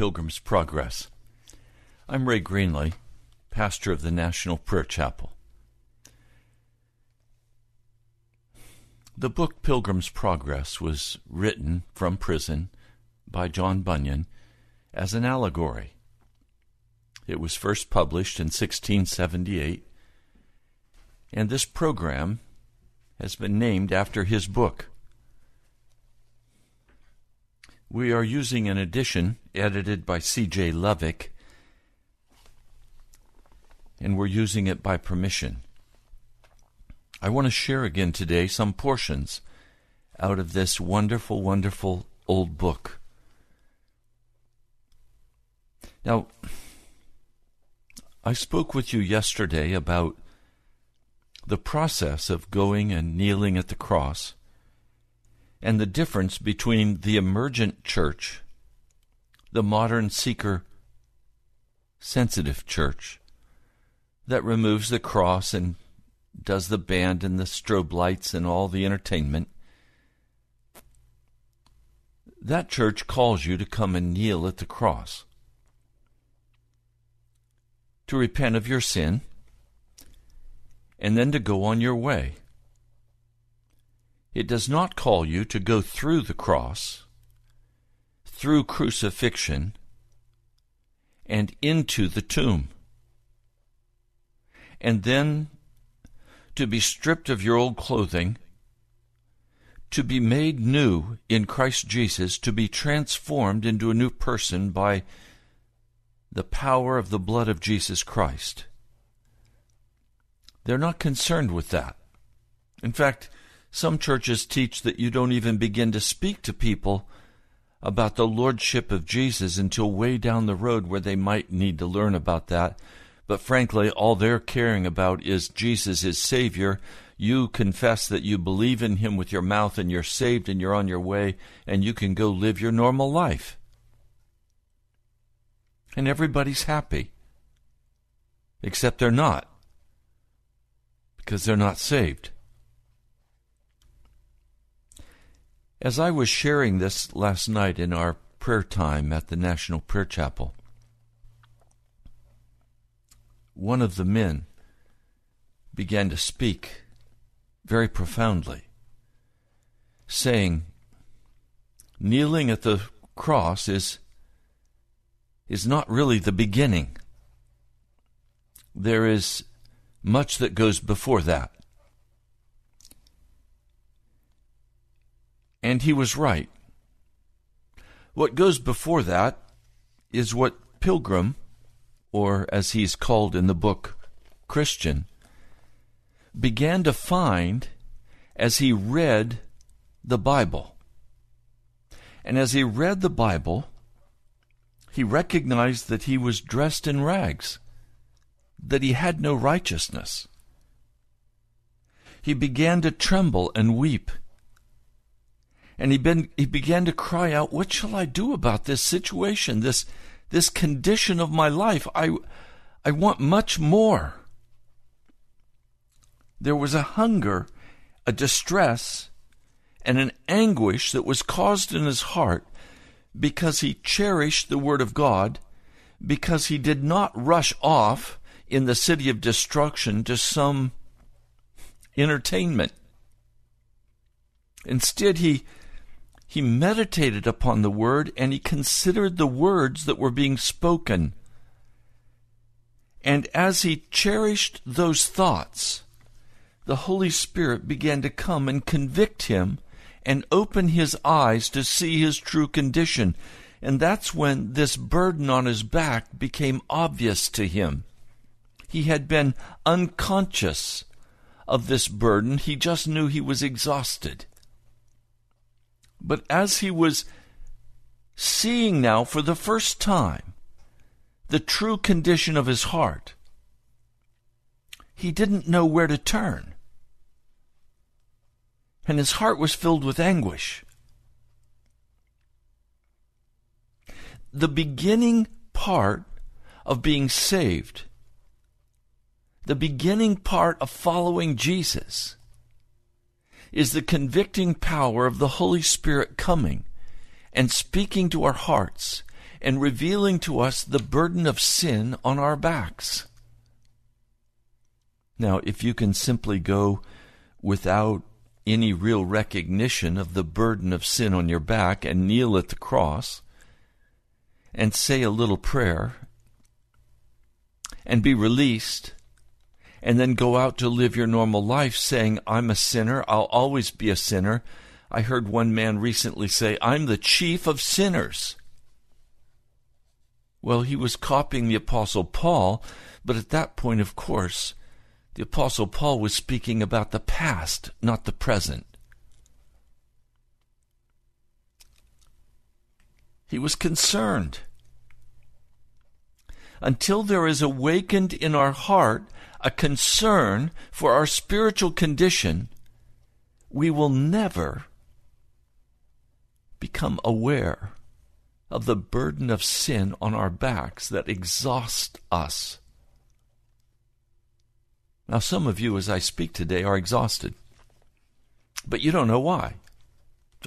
Pilgrim's Progress. I'm Ray Greenley, pastor of the National Prayer Chapel. The book Pilgrim's Progress was written from prison by John Bunyan as an allegory. It was first published in 1678, and this program has been named after his book. We are using an edition edited by C.J. Lovik, and we're using it by permission. I want to share again today some portions out of this wonderful, wonderful old book. Now, I spoke with you yesterday about the process of going and kneeling at the cross and the difference between the emergent church, the modern seeker sensitive church that removes the cross and does the band and the strobe lights and all the entertainment. That church calls you to come and kneel at the cross, to repent of your sin, and then to go on your way. It does not call you to go through the cross, through crucifixion, and into the tomb, and then to be stripped of your old clothing, to be made new in Christ Jesus, to be transformed into a new person by the power of the blood of Jesus Christ. They're not concerned with that. In fact, some churches teach that you don't even begin to speak to people about the lordship of Jesus until way down the road where they might need to learn about that. But frankly, all they're caring about is Jesus is Savior. You confess that you believe in Him with your mouth and you're saved and you're on your way and you can go live your normal life. And everybody's happy. Except they're not. Because they're not saved. As I was sharing this last night in our prayer time at the National Prayer Chapel, one of the men began to speak very profoundly, saying, Kneeling at the cross is, is not really the beginning. There is much that goes before that. And he was right. What goes before that is what Pilgrim, or as he's called in the book, Christian, began to find as he read the Bible. And as he read the Bible, he recognized that he was dressed in rags, that he had no righteousness. He began to tremble and weep. And he, been, he began to cry out, What shall I do about this situation, this, this condition of my life? I, I want much more. There was a hunger, a distress, and an anguish that was caused in his heart because he cherished the Word of God, because he did not rush off in the city of destruction to some entertainment. Instead, he he meditated upon the word and he considered the words that were being spoken. And as he cherished those thoughts, the Holy Spirit began to come and convict him and open his eyes to see his true condition. And that's when this burden on his back became obvious to him. He had been unconscious of this burden, he just knew he was exhausted. But as he was seeing now for the first time the true condition of his heart, he didn't know where to turn. And his heart was filled with anguish. The beginning part of being saved, the beginning part of following Jesus, is the convicting power of the Holy Spirit coming and speaking to our hearts and revealing to us the burden of sin on our backs. Now, if you can simply go without any real recognition of the burden of sin on your back and kneel at the cross and say a little prayer and be released and then go out to live your normal life saying, I'm a sinner, I'll always be a sinner. I heard one man recently say, I'm the chief of sinners. Well, he was copying the Apostle Paul, but at that point, of course, the Apostle Paul was speaking about the past, not the present. He was concerned. Until there is awakened in our heart a concern for our spiritual condition, we will never become aware of the burden of sin on our backs that exhausts us. Now, some of you, as I speak today, are exhausted, but you don't know why.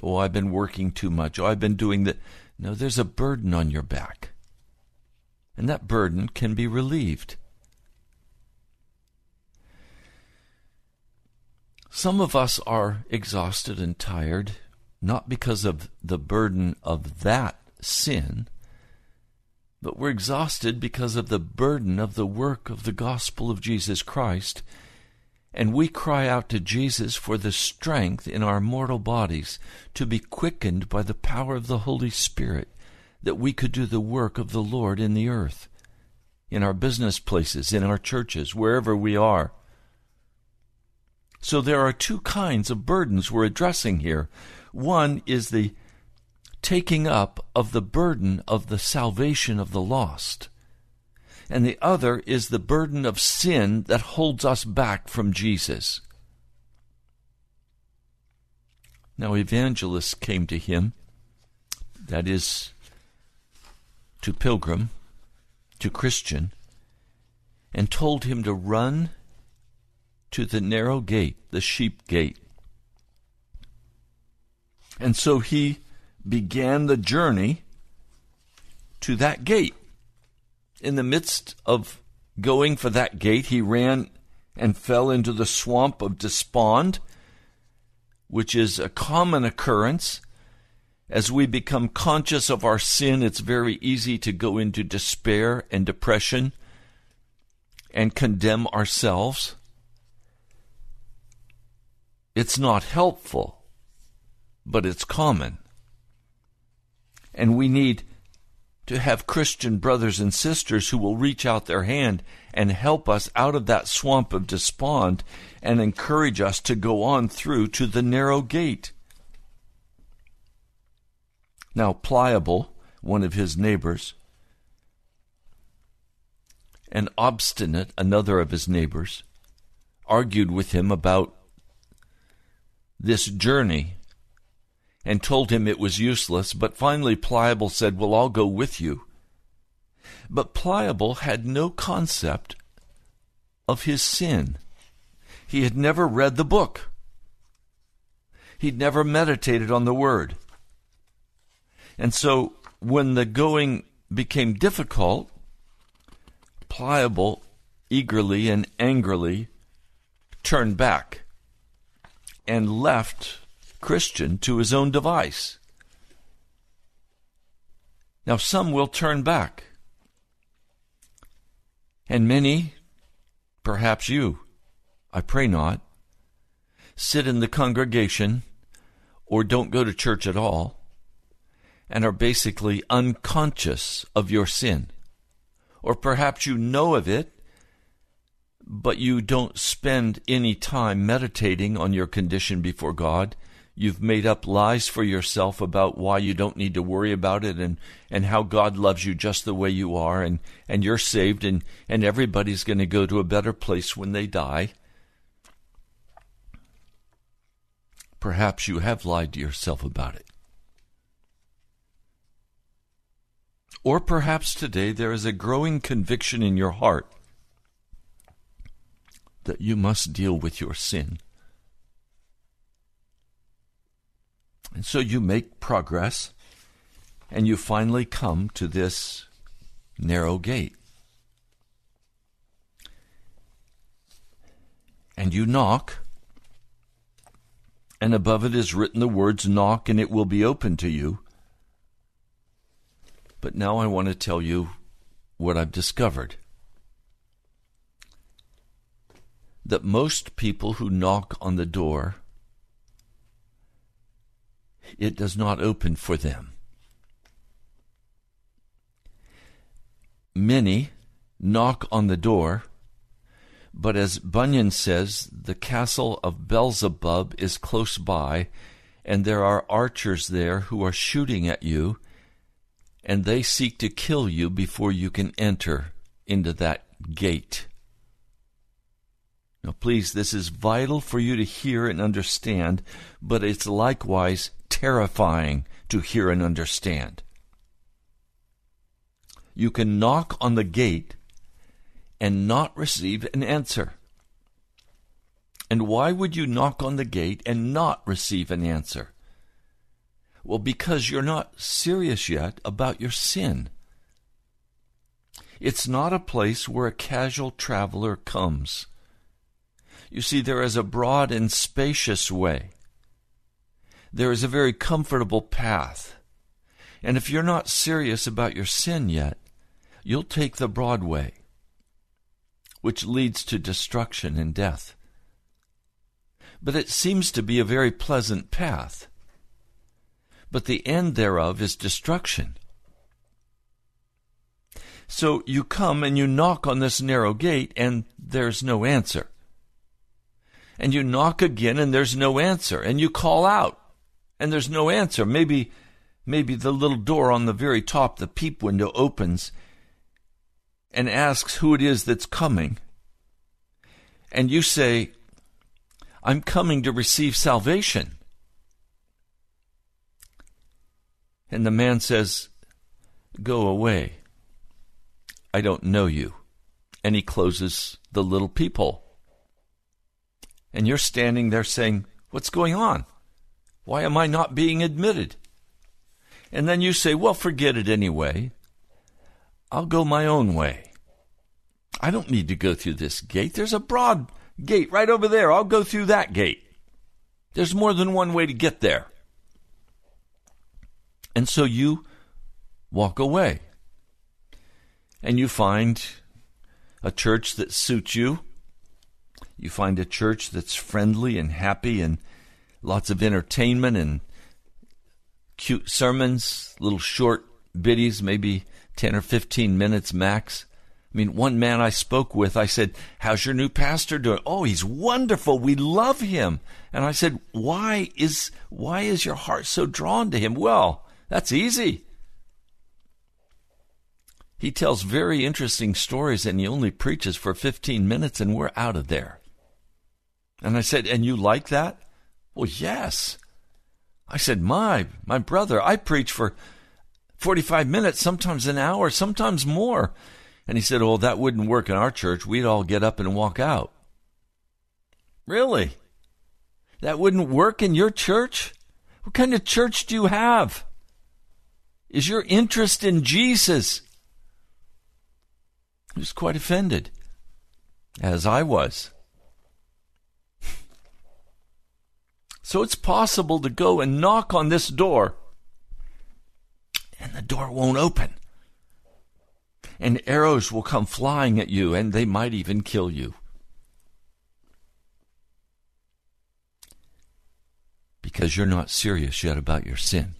Oh, I've been working too much. Oh, I've been doing that. No, there's a burden on your back, and that burden can be relieved. Some of us are exhausted and tired, not because of the burden of that sin, but we're exhausted because of the burden of the work of the gospel of Jesus Christ. And we cry out to Jesus for the strength in our mortal bodies to be quickened by the power of the Holy Spirit, that we could do the work of the Lord in the earth, in our business places, in our churches, wherever we are. So there are two kinds of burdens we're addressing here. One is the taking up of the burden of the salvation of the lost. And the other is the burden of sin that holds us back from Jesus. Now, evangelists came to him, that is, to Pilgrim, to Christian, and told him to run to the narrow gate, the sheep gate. And so he began the journey to that gate. In the midst of going for that gate, he ran and fell into the swamp of despond, which is a common occurrence. As we become conscious of our sin, it's very easy to go into despair and depression and condemn ourselves. It's not helpful, but it's common. And we need to have Christian brothers and sisters who will reach out their hand and help us out of that swamp of despond and encourage us to go on through to the narrow gate. Now, Pliable, one of his neighbors, and Obstinate, another of his neighbors, argued with him about this journey and told him it was useless, but finally Pliable said, Well, I'll go with you. But Pliable had no concept of his sin. He had never read the book. He'd never meditated on the word. And so when the going became difficult, Pliable eagerly and angrily turned back and left Christian to his own device. Now, some will turn back, and many, perhaps you, I pray not, sit in the congregation or don't go to church at all and are basically unconscious of your sin. Or perhaps you know of it but you don't spend any time meditating on your condition before God. You've made up lies for yourself about why you don't need to worry about it and, and how God loves you just the way you are and, and you're saved and, and everybody's going to go to a better place when they die. Perhaps you have lied to yourself about it. Or perhaps today there is a growing conviction in your heart that you must deal with your sin. And so you make progress and you finally come to this narrow gate. And you knock, and above it is written the words, Knock and it will be open to you. But now I want to tell you what I've discovered. That most people who knock on the door, it does not open for them. Many knock on the door, but as Bunyan says, the castle of Beelzebub is close by, and there are archers there who are shooting at you, and they seek to kill you before you can enter into that gate. Now, please, this is vital for you to hear and understand, but it's likewise terrifying to hear and understand. You can knock on the gate and not receive an answer. And why would you knock on the gate and not receive an answer? Well, because you're not serious yet about your sin. It's not a place where a casual traveler comes you see, there is a broad and spacious way. There is a very comfortable path. And if you're not serious about your sin yet, you'll take the broad way, which leads to destruction and death. But it seems to be a very pleasant path. But the end thereof is destruction. So you come and you knock on this narrow gate, and there's no answer and you knock again and there's no answer and you call out and there's no answer. Maybe maybe the little door on the very top the peep window opens and asks who it is that's coming. And you say i'm coming to receive salvation. And the man says go away. I don't know you. And he closes the little peephole and you're standing there saying, What's going on? Why am I not being admitted? And then you say, well, forget it anyway. I'll go my own way. I don't need to go through this gate. There's a broad gate right over there. I'll go through that gate. There's more than one way to get there. And so you walk away. And you find a church that suits you. You find a church that's friendly and happy and lots of entertainment and cute sermons, little short biddies, maybe 10 or 15 minutes max. I mean, one man I spoke with, I said, How's your new pastor doing? Oh, he's wonderful. We love him. And I said, Why is why is your heart so drawn to him? Well, that's easy. He tells very interesting stories and he only preaches for 15 minutes and we're out of there. And I said, And you like that? Well, yes. I said, My, my brother, I preach for 45 minutes, sometimes an hour, sometimes more. And he said, Oh, that wouldn't work in our church. We'd all get up and walk out. Really? That wouldn't work in your church? What kind of church do you have? Is your interest in Jesus? He was quite offended, as I was. So it's possible to go and knock on this door, and the door won't open. And arrows will come flying at you, and they might even kill you. Because you're not serious yet about your sin.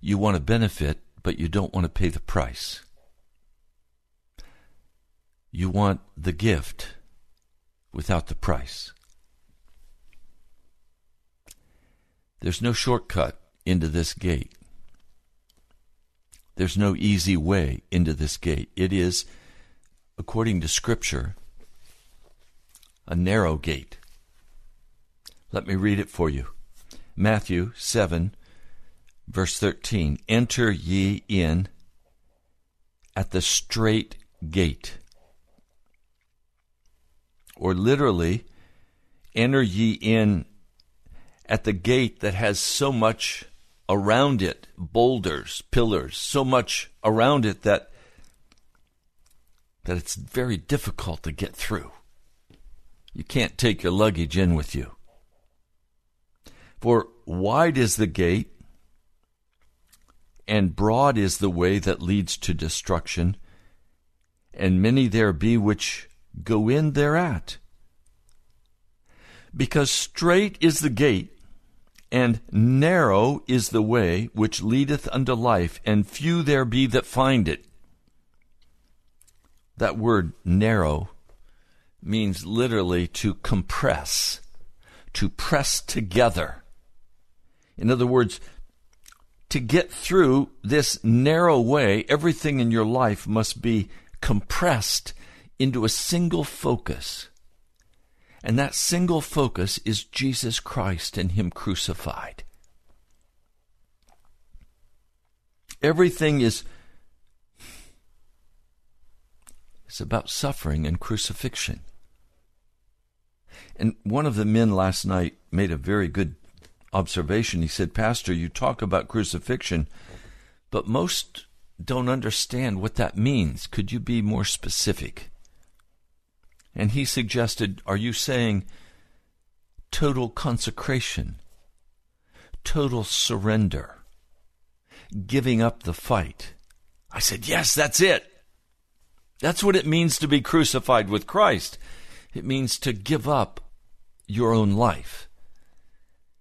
You want to benefit, but you don't want to pay the price. You want the gift without the price. There's no shortcut into this gate. There's no easy way into this gate. It is, according to Scripture, a narrow gate. Let me read it for you. Matthew 7, verse 13. Enter ye in at the strait gate. Or literally, enter ye in at the gate that has so much around it boulders, pillars, so much around it that that it's very difficult to get through. You can't take your luggage in with you. For wide is the gate, and broad is the way that leads to destruction, and many there be which go in thereat. Because strait is the gate, and narrow is the way which leadeth unto life, and few there be that find it. That word narrow means literally to compress, to press together. In other words, to get through this narrow way, everything in your life must be compressed into a single focus. And that single focus is Jesus Christ and Him crucified. Everything is it's about suffering and crucifixion. And one of the men last night made a very good observation. He said, Pastor, you talk about crucifixion, but most don't understand what that means. Could you be more specific? And he suggested, Are you saying total consecration, total surrender, giving up the fight? I said, Yes, that's it. That's what it means to be crucified with Christ. It means to give up your own life.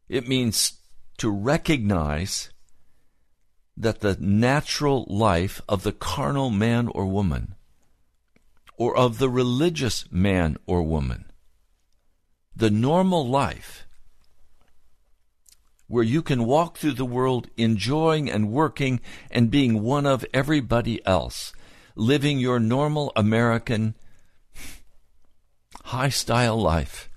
It means to recognize that the natural life of the carnal man or woman or of the religious man or woman. The normal life where you can walk through the world enjoying and working and being one of everybody else, living your normal American high style life.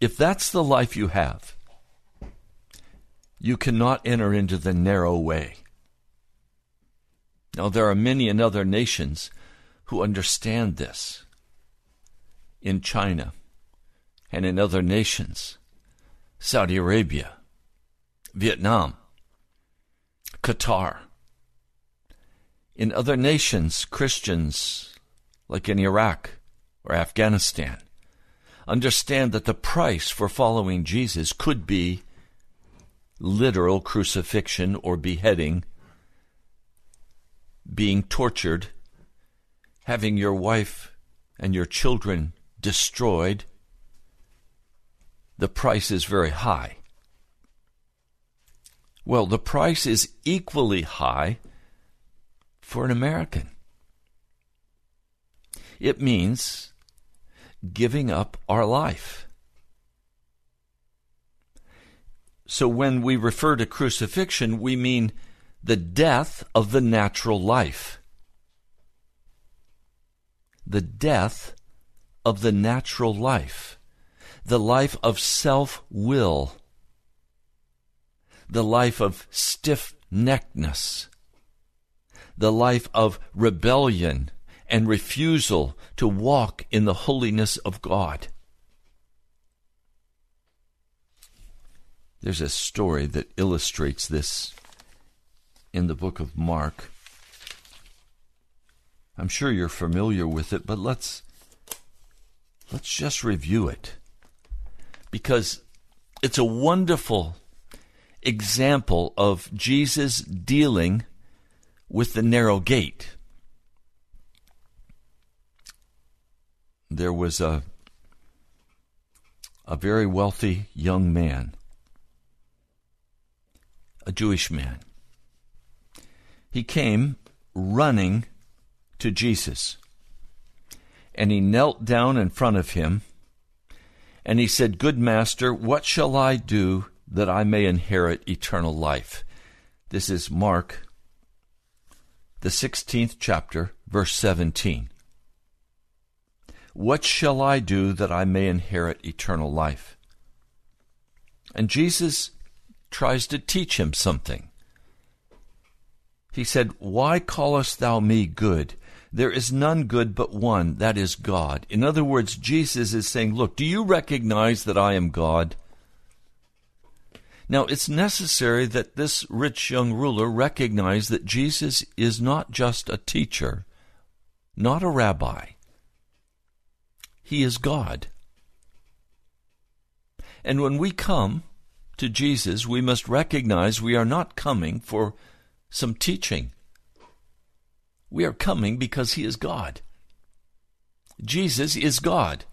If that's the life you have, you cannot enter into the narrow way. Now, there are many in other nations who understand this. in China and in other nations, Saudi Arabia, Vietnam, Qatar. In other nations, Christians, like in Iraq or Afghanistan, understand that the price for following Jesus could be literal crucifixion or beheading, being tortured, having your wife and your children destroyed. The price is very high. Well, the price is equally high for an American. It means giving up our life. So when we refer to crucifixion, we mean the death of the natural life. The death of the natural life. The life of self will the life of stiff neckedness, the life of rebellion and refusal to walk in the holiness of God. There's a story that illustrates this in the book of Mark. I'm sure you're familiar with it, but let's let's just review it. Because it's a wonderful example of Jesus dealing with the narrow gate. There was a a very wealthy young man, a Jewish man. He came running to Jesus. And he knelt down in front of him, and he said, Good master, what shall I do that I may inherit eternal life. This is Mark, the 16th chapter, verse 17. What shall I do that I may inherit eternal life? And Jesus tries to teach him something. He said, Why callest thou me good? There is none good but one, that is God. In other words, Jesus is saying, Look, do you recognize that I am God? Now, it's necessary that this rich young ruler recognize that Jesus is not just a teacher, not a rabbi. He is God. And when we come to Jesus, we must recognize we are not coming for some teaching. We are coming because He is God. Jesus is God.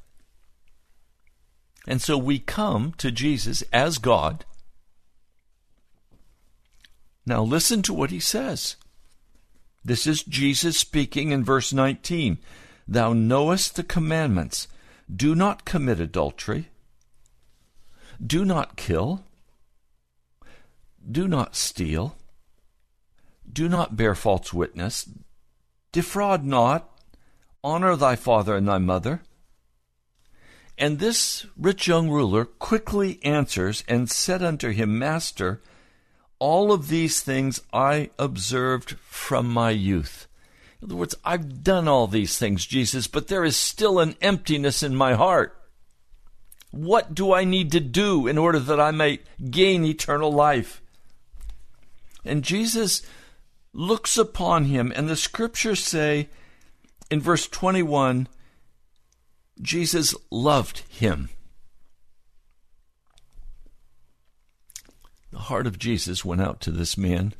And so we come to Jesus as God now listen to what he says. This is Jesus speaking in verse 19. Thou knowest the commandments. Do not commit adultery. Do not kill. Do not steal. Do not bear false witness. Defraud not. Honor thy father and thy mother. And this rich young ruler quickly answers and said unto him, Master, all of these things I observed from my youth. In other words, I've done all these things, Jesus, but there is still an emptiness in my heart. What do I need to do in order that I may gain eternal life? And Jesus looks upon him, and the scriptures say in verse 21 Jesus loved him. The heart of Jesus went out to this man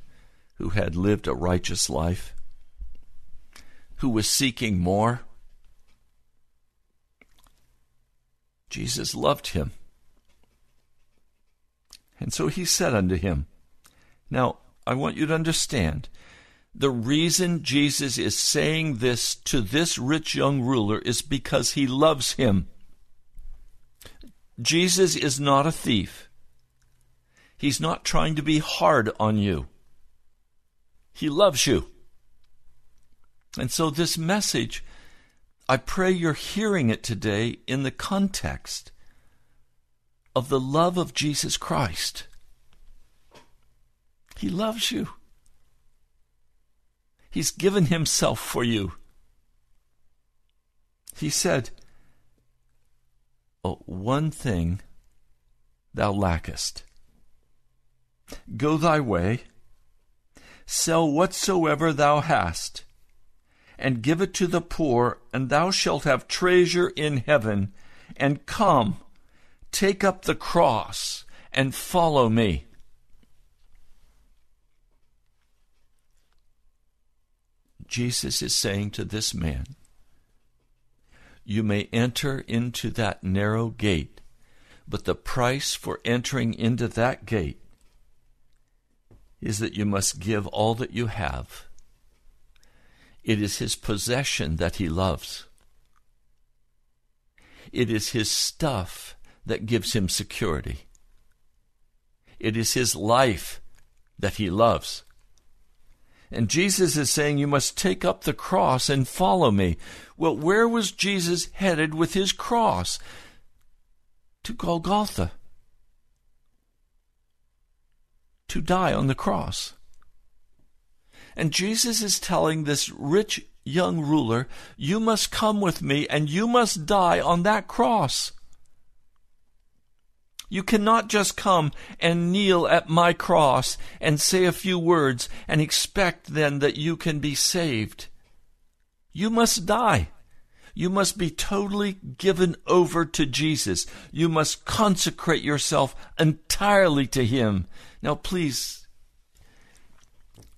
who had lived a righteous life, who was seeking more. Jesus loved him. And so he said unto him, Now, I want you to understand the reason Jesus is saying this to this rich young ruler is because he loves him. Jesus is not a thief. He's not trying to be hard on you. He loves you. And so, this message, I pray you're hearing it today in the context of the love of Jesus Christ. He loves you. He's given himself for you. He said, oh, one thing thou lackest. Go thy way, sell whatsoever thou hast, and give it to the poor, and thou shalt have treasure in heaven. And come, take up the cross, and follow me. Jesus is saying to this man, You may enter into that narrow gate, but the price for entering into that gate is that you must give all that you have. It is his possession that he loves. It is his stuff that gives him security. It is his life that he loves. And Jesus is saying, You must take up the cross and follow me. Well, where was Jesus headed with his cross? To Golgotha. To die on the cross. And Jesus is telling this rich young ruler, You must come with me and you must die on that cross. You cannot just come and kneel at my cross and say a few words and expect then that you can be saved. You must die. You must be totally given over to Jesus. You must consecrate yourself entirely to Him. Now, please,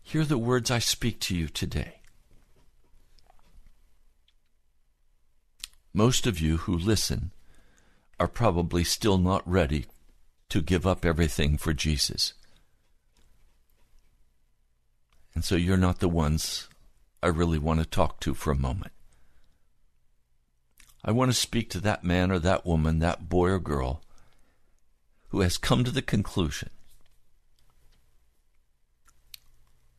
hear the words I speak to you today. Most of you who listen are probably still not ready to give up everything for Jesus. And so you're not the ones I really want to talk to for a moment. I want to speak to that man or that woman, that boy or girl, who has come to the conclusion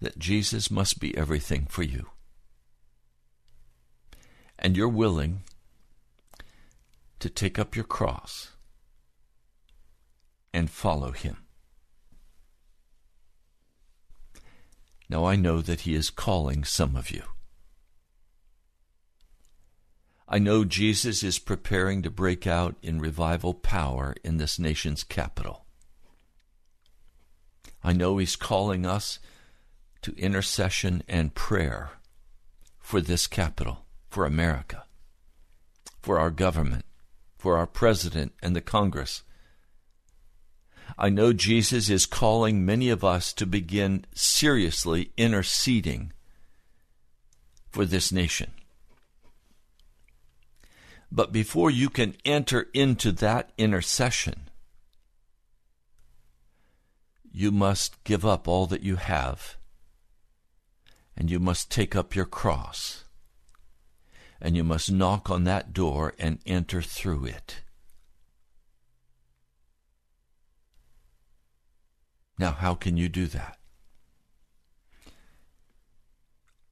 that Jesus must be everything for you. And you're willing to take up your cross and follow him. Now I know that he is calling some of you. I know Jesus is preparing to break out in revival power in this nation's capital. I know he's calling us to intercession and prayer for this capital, for America, for our government, for our president and the Congress. I know Jesus is calling many of us to begin seriously interceding for this nation. But before you can enter into that intercession, you must give up all that you have, and you must take up your cross and you must knock on that door and enter through it. Now, how can you do that?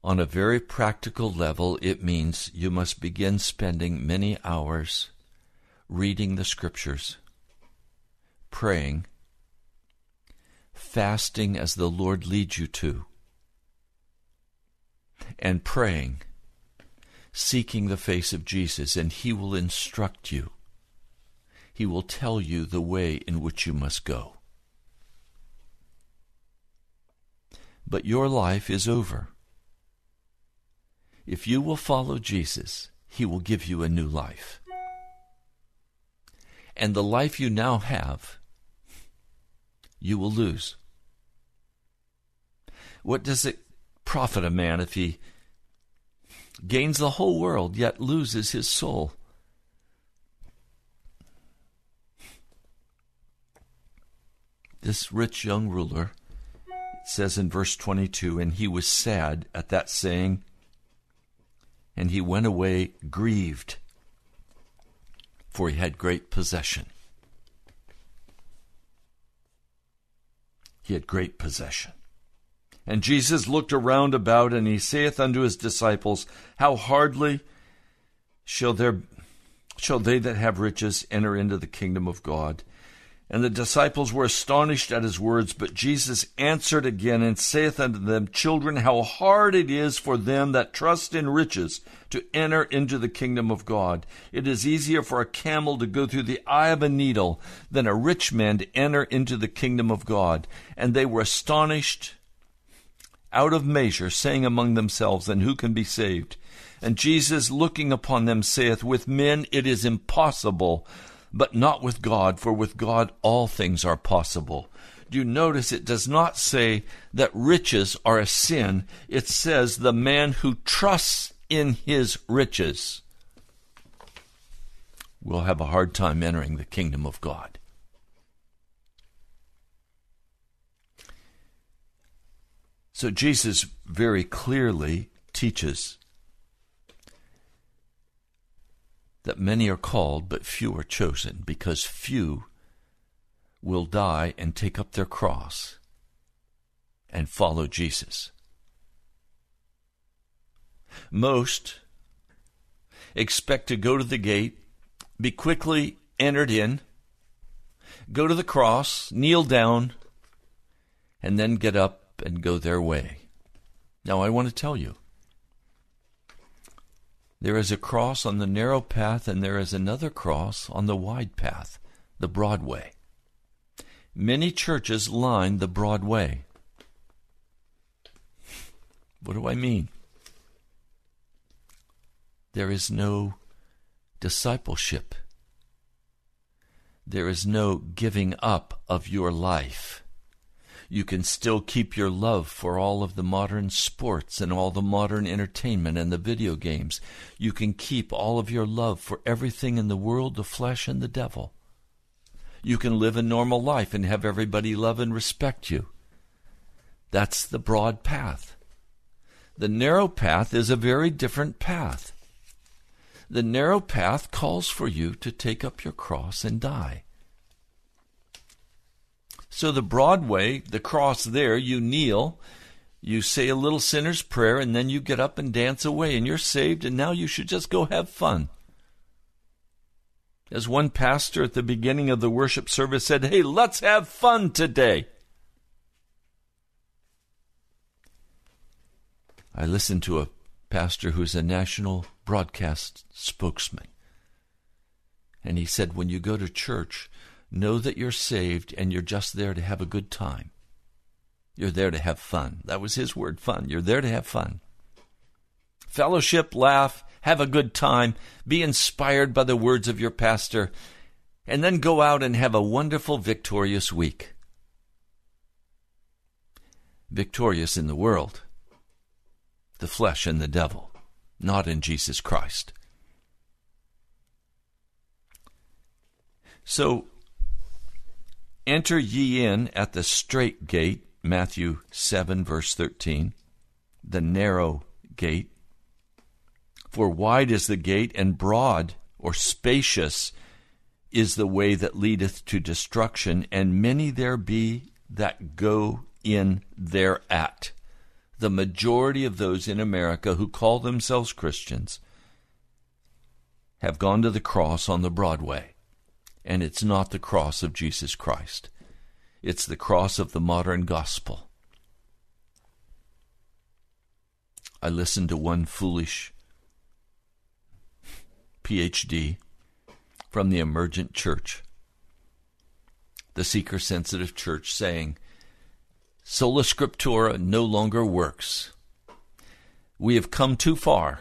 On a very practical level, it means you must begin spending many hours reading the Scriptures, praying, fasting as the Lord leads you to, and praying seeking the face of Jesus, and He will instruct you. He will tell you the way in which you must go. But your life is over. If you will follow Jesus, He will give you a new life. And the life you now have, you will lose. What does it profit a man if he gains the whole world, yet loses his soul. This rich young ruler, says in verse 22, and he was sad at that saying, and he went away grieved, for he had great possession. He had great possession. And Jesus looked around about, and he saith unto his disciples, How hardly shall there shall they that have riches enter into the kingdom of God? And the disciples were astonished at his words, but Jesus answered again and saith unto them, Children, how hard it is for them that trust in riches to enter into the kingdom of God. It is easier for a camel to go through the eye of a needle than a rich man to enter into the kingdom of God. And they were astonished out of measure, saying among themselves, And who can be saved? And Jesus, looking upon them, saith, With men it is impossible but not with God, for with God all things are possible. Do you notice it does not say that riches are a sin? It says the man who trusts in his riches will have a hard time entering the kingdom of God. So Jesus very clearly teaches that many are called, but few are chosen, because few will die and take up their cross and follow Jesus. Most expect to go to the gate, be quickly entered in, go to the cross, kneel down, and then get and go their way. Now, I want to tell you there is a cross on the narrow path, and there is another cross on the wide path, the broad way. Many churches line the broad way. What do I mean? There is no discipleship. There is no giving up of your life you can still keep your love for all of the modern sports and all the modern entertainment and the video games. You can keep all of your love for everything in the world, the flesh, and the devil. You can live a normal life and have everybody love and respect you. That's the broad path. The narrow path is a very different path. The narrow path calls for you to take up your cross and die. So the Broadway, the cross there, you kneel, you say a little sinner's prayer, and then you get up and dance away, and you're saved, and now you should just go have fun. As one pastor at the beginning of the worship service said, Hey, let's have fun today. I listened to a pastor who's a national broadcast spokesman. And he said, When you go to church, Know that you're saved and you're just there to have a good time. You're there to have fun. That was his word, fun. You're there to have fun. Fellowship, laugh, have a good time, be inspired by the words of your pastor, and then go out and have a wonderful, victorious week. Victorious in the world, the flesh and the devil, not in Jesus Christ. So, Enter ye in at the strait gate, Matthew 7, verse 13, the narrow gate. For wide is the gate, and broad or spacious is the way that leadeth to destruction, and many there be that go in thereat. The majority of those in America who call themselves Christians have gone to the cross on the Broadway and it's not the cross of Jesus Christ. It's the cross of the modern gospel. I listened to one foolish PhD from the emergent church, the seeker sensitive church, saying, Sola Scriptura no longer works. We have come too far,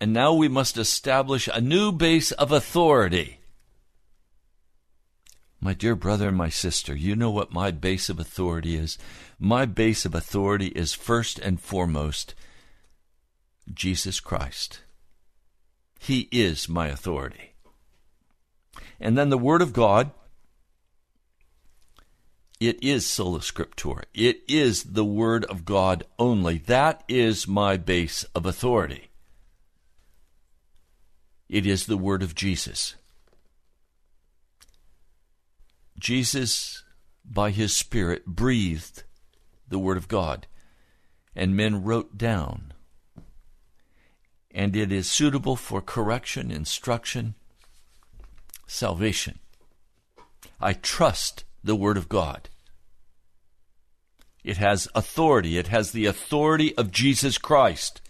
and now we must establish a new base of authority. My dear brother and my sister, you know what my base of authority is. My base of authority is first and foremost Jesus Christ. He is my authority. And then the Word of God, it is sola scriptura. It is the Word of God only. That is my base of authority. It is the Word of Jesus. Jesus, by his Spirit, breathed the Word of God, and men wrote down. And it is suitable for correction, instruction, salvation. I trust the Word of God. It has authority. It has the authority of Jesus Christ.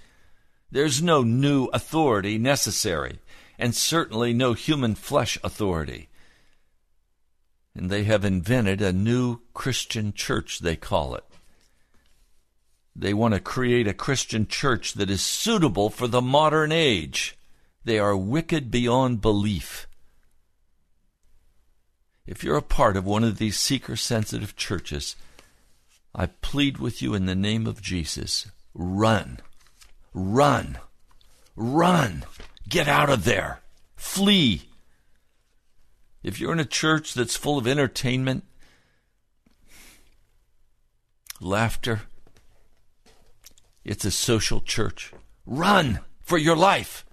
There's no new authority necessary, and certainly no human flesh authority. And they have invented a new Christian church, they call it. They want to create a Christian church that is suitable for the modern age. They are wicked beyond belief. If you're a part of one of these seeker sensitive churches, I plead with you in the name of Jesus run, run, run, get out of there, flee. If you're in a church that's full of entertainment, laughter, it's a social church. Run for your life.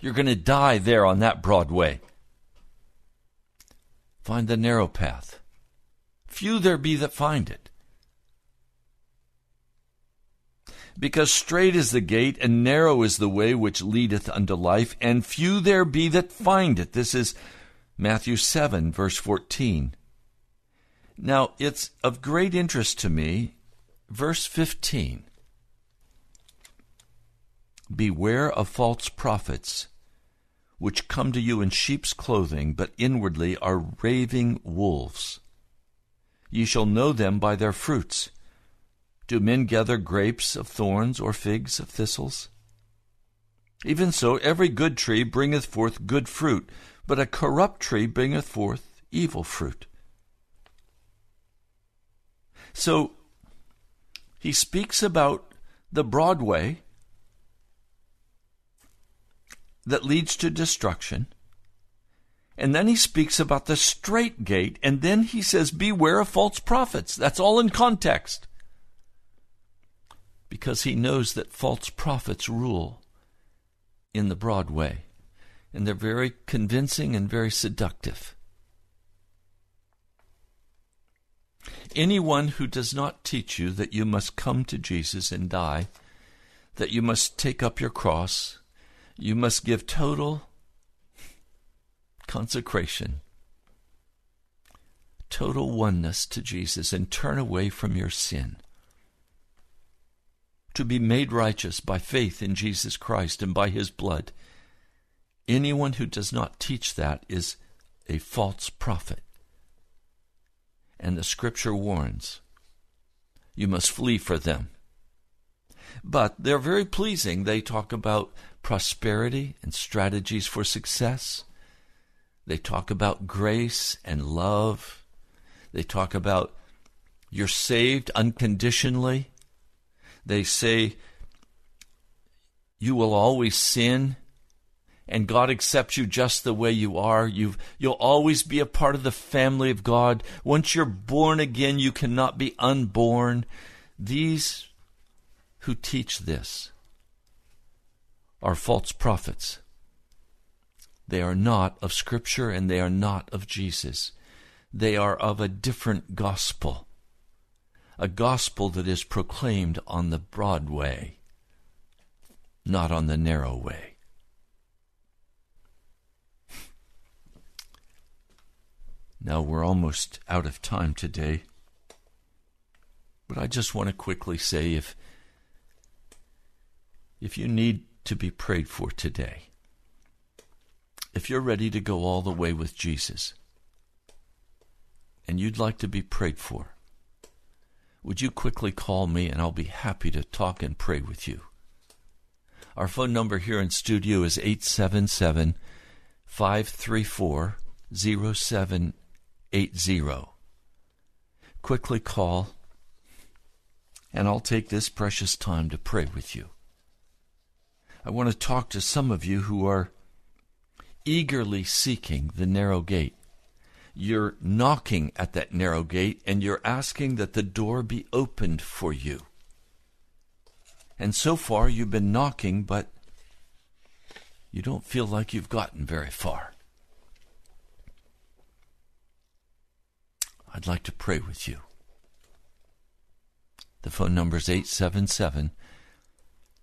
You're going to die there on that Broadway. Find the narrow path. Few there be that find it. Because straight is the gate, and narrow is the way which leadeth unto life, and few there be that find it. This is Matthew 7, verse 14. Now, it's of great interest to me, verse 15. Beware of false prophets, which come to you in sheep's clothing, but inwardly are raving wolves. Ye shall know them by their fruits. Do men gather grapes of thorns or figs of thistles? Even so, every good tree bringeth forth good fruit, but a corrupt tree bringeth forth evil fruit. So, he speaks about the broad way that leads to destruction. And then he speaks about the straight gate, and then he says, Beware of false prophets. That's all in context. Because he knows that false prophets rule in the broad way, and they're very convincing and very seductive. Anyone who does not teach you that you must come to Jesus and die, that you must take up your cross, you must give total consecration, total oneness to Jesus, and turn away from your sin. To be made righteous by faith in Jesus Christ and by his blood. Anyone who does not teach that is a false prophet. And the scripture warns you must flee for them. But they're very pleasing. They talk about prosperity and strategies for success. They talk about grace and love. They talk about you're saved unconditionally. They say you will always sin and God accepts you just the way you are. you you'll always be a part of the family of God. Once you're born again, you cannot be unborn. These who teach this are false prophets. They are not of Scripture and they are not of Jesus. They are of a different gospel, a gospel that is proclaimed on the broad way, not on the narrow way. Now we're almost out of time today, but I just want to quickly say if if you need to be prayed for today. If you're ready to go all the way with Jesus and you'd like to be prayed for, would you quickly call me and I'll be happy to talk and pray with you? Our phone number here in studio is 877 534 0780. Quickly call, and I'll take this precious time to pray with you. I want to talk to some of you who are eagerly seeking the narrow gate. You're knocking at that narrow gate and you're asking that the door be opened for you. And so far you've been knocking, but you don't feel like you've gotten very far. I'd like to pray with you. The phone number is 877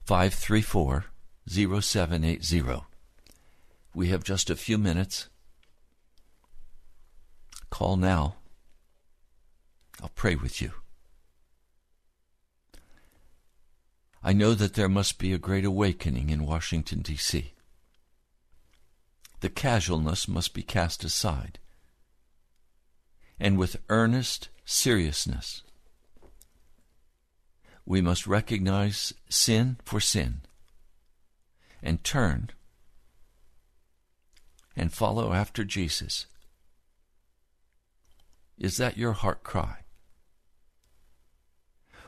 534 0780. We have just a few minutes. Call now I'll pray with you. I know that there must be a great awakening in Washington, D.C. The casualness must be cast aside. And with earnest seriousness, we must recognize sin for sin and turn and follow after Jesus. Is that your heart cry?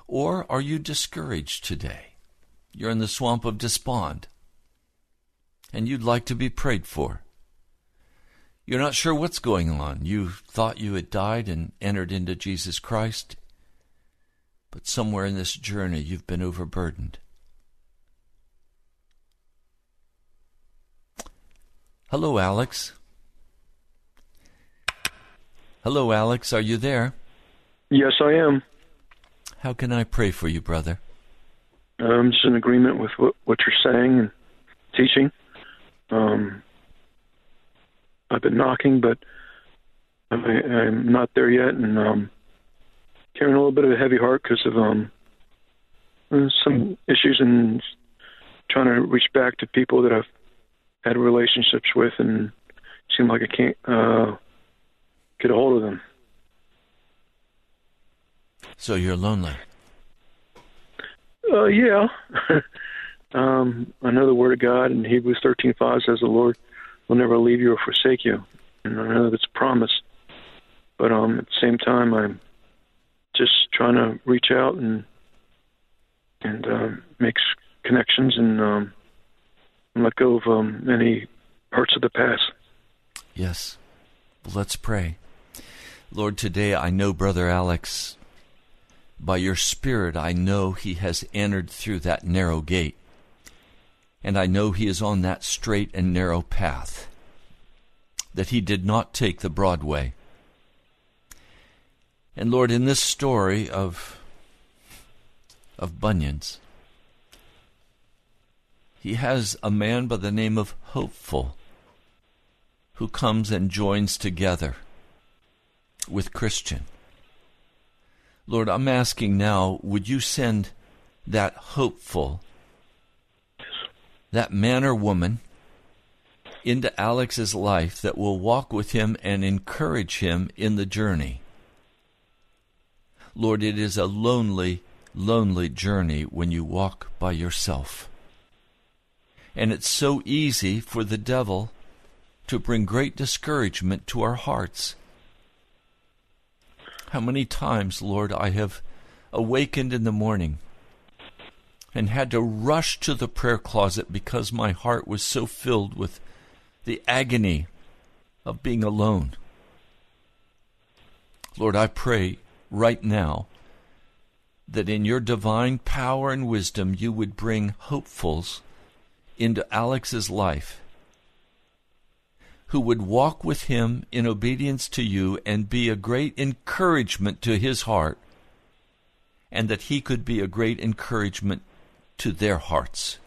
Or are you discouraged today? You're in the swamp of despond and you'd like to be prayed for. You're not sure what's going on. You thought you had died and entered into Jesus Christ, but somewhere in this journey you've been overburdened. Hello, Alex. Hello, Alex. Are you there? Yes, I am. How can I pray for you, brother? I'm just in agreement with what, what you're saying and teaching. Um, I've been knocking, but I, I'm not there yet, and um, carrying a little bit of a heavy heart because of um, some issues and trying to reach back to people that I've had relationships with, and seem like I can't uh, get a hold of them. So you're lonely. Uh, yeah. um, I know the Word of God in Hebrews thirteen five says the Lord will never leave you or forsake you, and I know that's a promise. But um, at the same time, I'm just trying to reach out and and uh, make connections and, um, let go of um, any hurts of the past. Yes. let's pray. Lord, today I know Brother Alex by your Spirit, I know he has entered through that narrow gate. And I know he is on that straight and narrow path, that he did not take the broad way. And Lord, in this story of, of Bunyan's, he has a man by the name of Hopeful who comes and joins together with Christian. Lord, I'm asking now, would you send that hopeful, that man or woman, into Alex's life that will walk with him and encourage him in the journey? Lord, it is a lonely, lonely journey when you walk by yourself. And it's so easy for the devil to bring great discouragement to our hearts how many times, Lord, I have awakened in the morning and had to rush to the prayer closet because my heart was so filled with the agony of being alone. Lord, I pray right now that in your divine power and wisdom you would bring hopefuls into Alex's life who would walk with him in obedience to you and be a great encouragement to his heart, and that he could be a great encouragement to their hearts.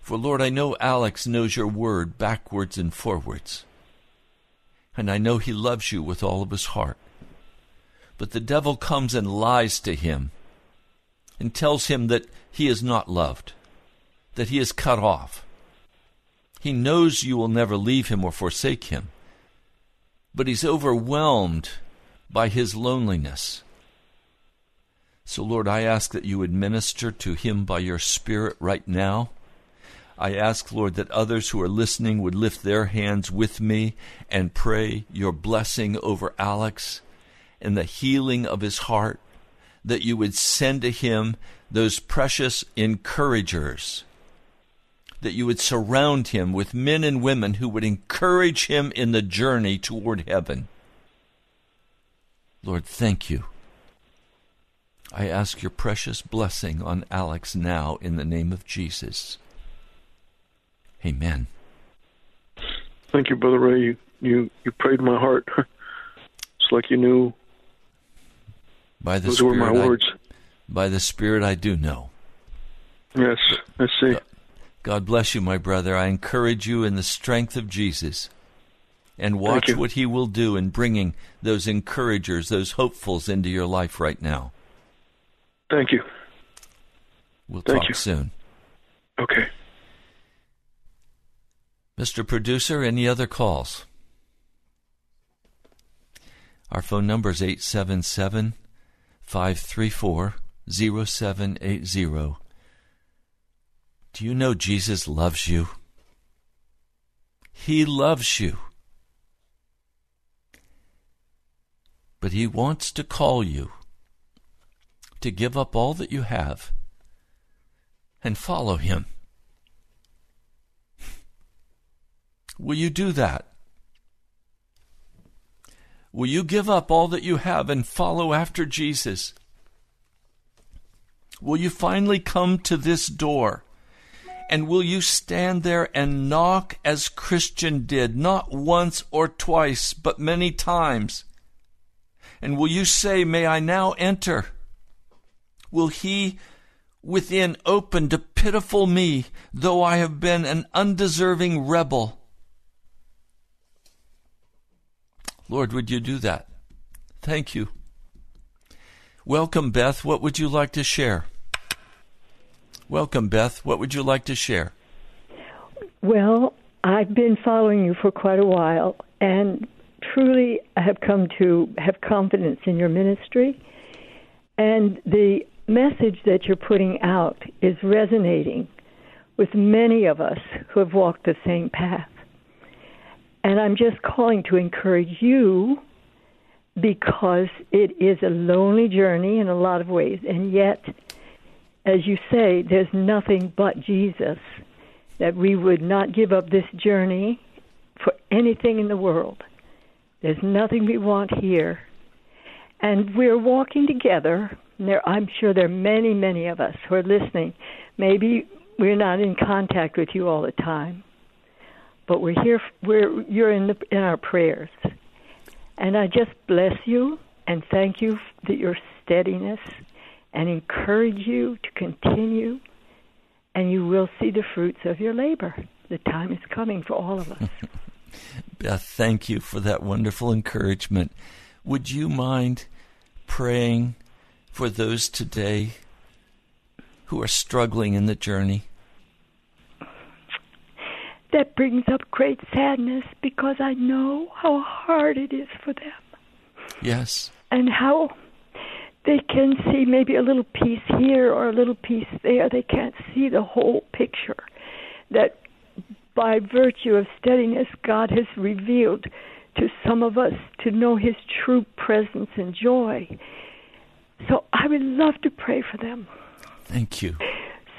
For Lord, I know Alex knows your word backwards and forwards, and I know he loves you with all of his heart. But the devil comes and lies to him and tells him that he is not loved, that he is cut off he knows you will never leave him or forsake him, but he's overwhelmed by his loneliness. So, Lord, I ask that you would minister to him by your Spirit right now. I ask, Lord, that others who are listening would lift their hands with me and pray your blessing over Alex and the healing of his heart, that you would send to him those precious encouragers that you would surround him with men and women who would encourage him in the journey toward heaven. Lord, thank you. I ask your precious blessing on Alex now in the name of Jesus. Amen. Thank you, Brother Ray. You you, you prayed my heart. it's like you knew. By the Those Spirit, were my I, words. By the Spirit, I do know. Yes, I see. God bless you, my brother. I encourage you in the strength of Jesus and watch what He will do in bringing those encouragers, those hopefuls into your life right now. Thank you. We'll Thank talk you. soon. Okay. Mr. Producer, any other calls? Our phone number is 877 534 0780. Do you know Jesus loves you? He loves you. But He wants to call you to give up all that you have and follow Him. Will you do that? Will you give up all that you have and follow after Jesus? Will you finally come to this door? And will you stand there and knock as Christian did, not once or twice, but many times? And will you say, May I now enter? Will he within open to pitiful me, though I have been an undeserving rebel? Lord, would you do that? Thank you. Welcome, Beth. What would you like to share? Welcome, Beth. What would you like to share? Well, I've been following you for quite a while, and truly have come to have confidence in your ministry. And the message that you're putting out is resonating with many of us who have walked the same path. And I'm just calling to encourage you because it is a lonely journey in a lot of ways, and yet, as you say, there's nothing but Jesus that we would not give up this journey for anything in the world. There's nothing we want here. And we're walking together. And there, I'm sure there are many, many of us who are listening. Maybe we're not in contact with you all the time, but we're here. We're you're in the in our prayers, and I just bless you and thank you for your steadiness, and encourage you to continue and you will see the fruits of your labor. The time is coming for all of us. Beth, uh, thank you for that wonderful encouragement. Would you mind praying for those today who are struggling in the journey? that brings up great sadness because I know how hard it is for them Yes. and how they can see maybe a little piece here or a little piece there. They can't see the whole picture. That by virtue of steadiness, God has revealed to some of us to know His true presence and joy. So I would love to pray for them. Thank you.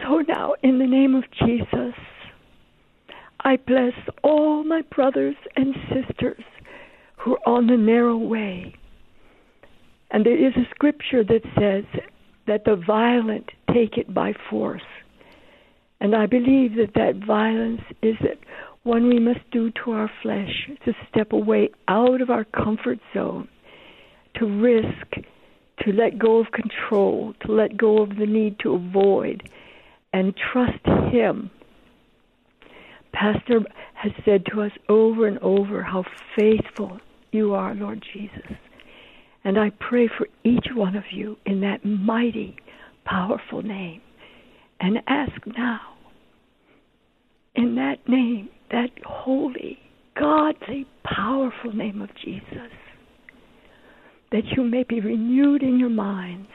So now, in the name of Jesus, I bless all my brothers and sisters who are on the narrow way. And there is a scripture that says that the violent take it by force. And I believe that that violence is that one we must do to our flesh to step away out of our comfort zone, to risk, to let go of control, to let go of the need to avoid, and trust Him. Pastor has said to us over and over how faithful you are, Lord Jesus. And I pray for each one of you in that mighty, powerful name. And ask now, in that name, that holy, godly, powerful name of Jesus, that you may be renewed in your minds,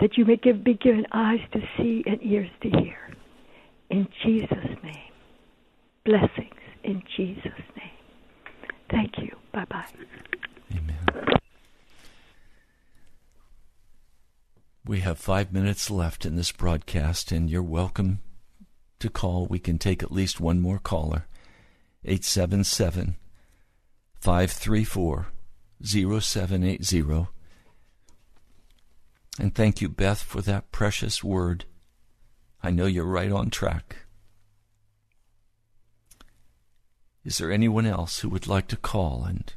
that you may give, be given eyes to see and ears to hear. In Jesus' name. Blessings in Jesus' name. Thank you. Bye bye. Amen. We have five minutes left in this broadcast, and you're welcome to call. We can take at least one more caller. 877 534 0780. And thank you, Beth, for that precious word. I know you're right on track. Is there anyone else who would like to call and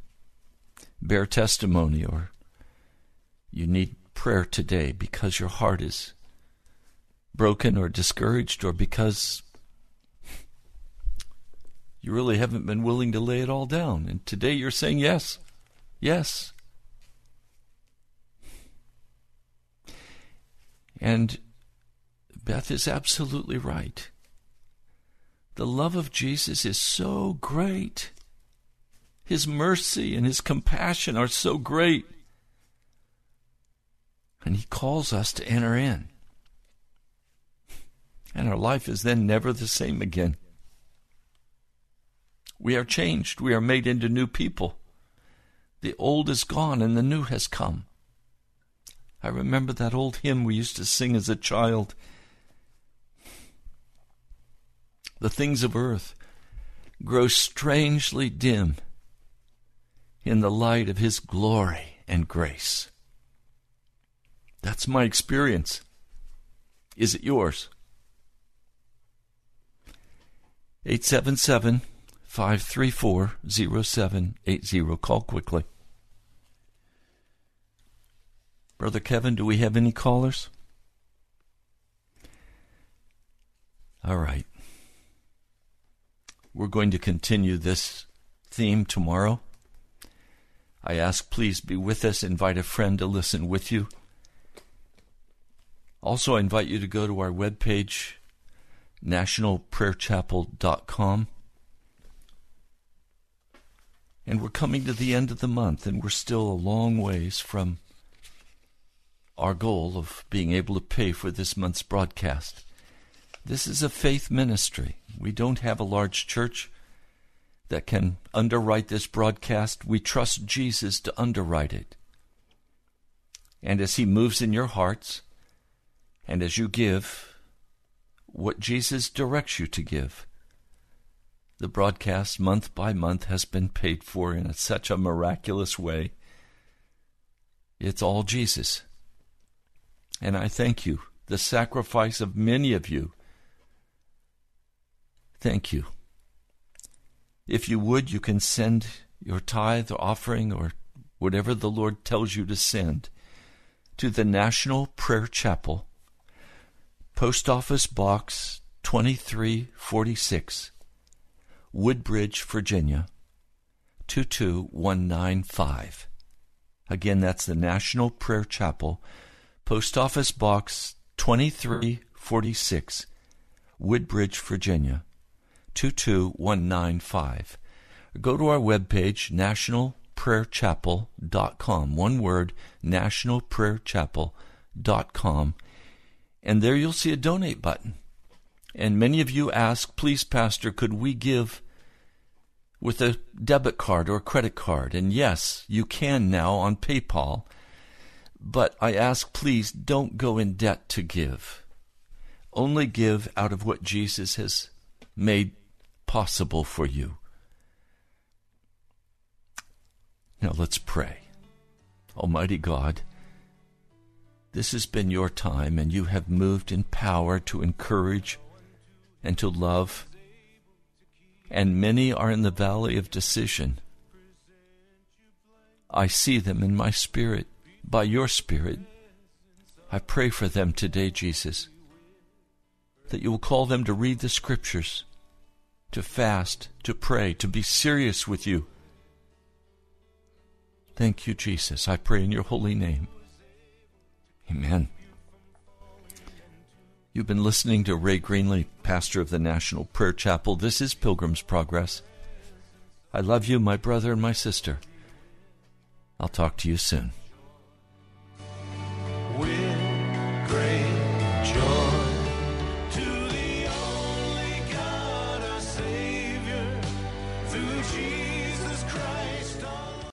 bear testimony or you need prayer today because your heart is broken or discouraged or because You really haven't been willing to lay it all down. And today you're saying yes. Yes. And Beth is absolutely right. The love of Jesus is so great. His mercy and His compassion are so great. And He calls us to enter in. And our life is then never the same again. We are changed. We are made into new people. The old is gone and the new has come. I remember that old hymn we used to sing as a child. The things of earth grow strangely dim in the light of His glory and grace. That's my experience. Is it yours? 877 534 0780. Call quickly. Brother Kevin, do we have any callers? All right. We're going to continue this theme tomorrow. I ask please be with us, invite a friend to listen with you. Also, I invite you to go to our webpage, nationalprayerchapel.com. And we're coming to the end of the month, and we're still a long ways from our goal of being able to pay for this month's broadcast. This is a faith ministry. We don't have a large church that can underwrite this broadcast. We trust Jesus to underwrite it. And as He moves in your hearts, and as you give what Jesus directs you to give, the broadcast month by month has been paid for in such a miraculous way. It's all Jesus. And I thank you, the sacrifice of many of you. Thank you. If you would, you can send your tithe or offering or whatever the Lord tells you to send to the National Prayer Chapel, Post Office Box 2346, Woodbridge, Virginia 22195. Again, that's the National Prayer Chapel, Post Office Box 2346, Woodbridge, Virginia 22195. Go to our webpage, nationalprayerchapel.com. One word, nationalprayerchapel.com. And there you'll see a donate button. And many of you ask, please, Pastor, could we give with a debit card or credit card? And yes, you can now on PayPal. But I ask, please don't go in debt to give. Only give out of what Jesus has made possible for you. Now let's pray. Almighty God, this has been your time, and you have moved in power to encourage and to love. And many are in the valley of decision. I see them in my spirit by your Spirit. I pray for them today, Jesus, that you will call them to read the Scriptures, to fast, to pray, to be serious with you. Thank you, Jesus. I pray in your holy name. Amen. You've been listening to Ray Greenley, pastor of the National Prayer Chapel. This is Pilgrim's Progress. I love you, my brother and my sister. I'll talk to you soon. We're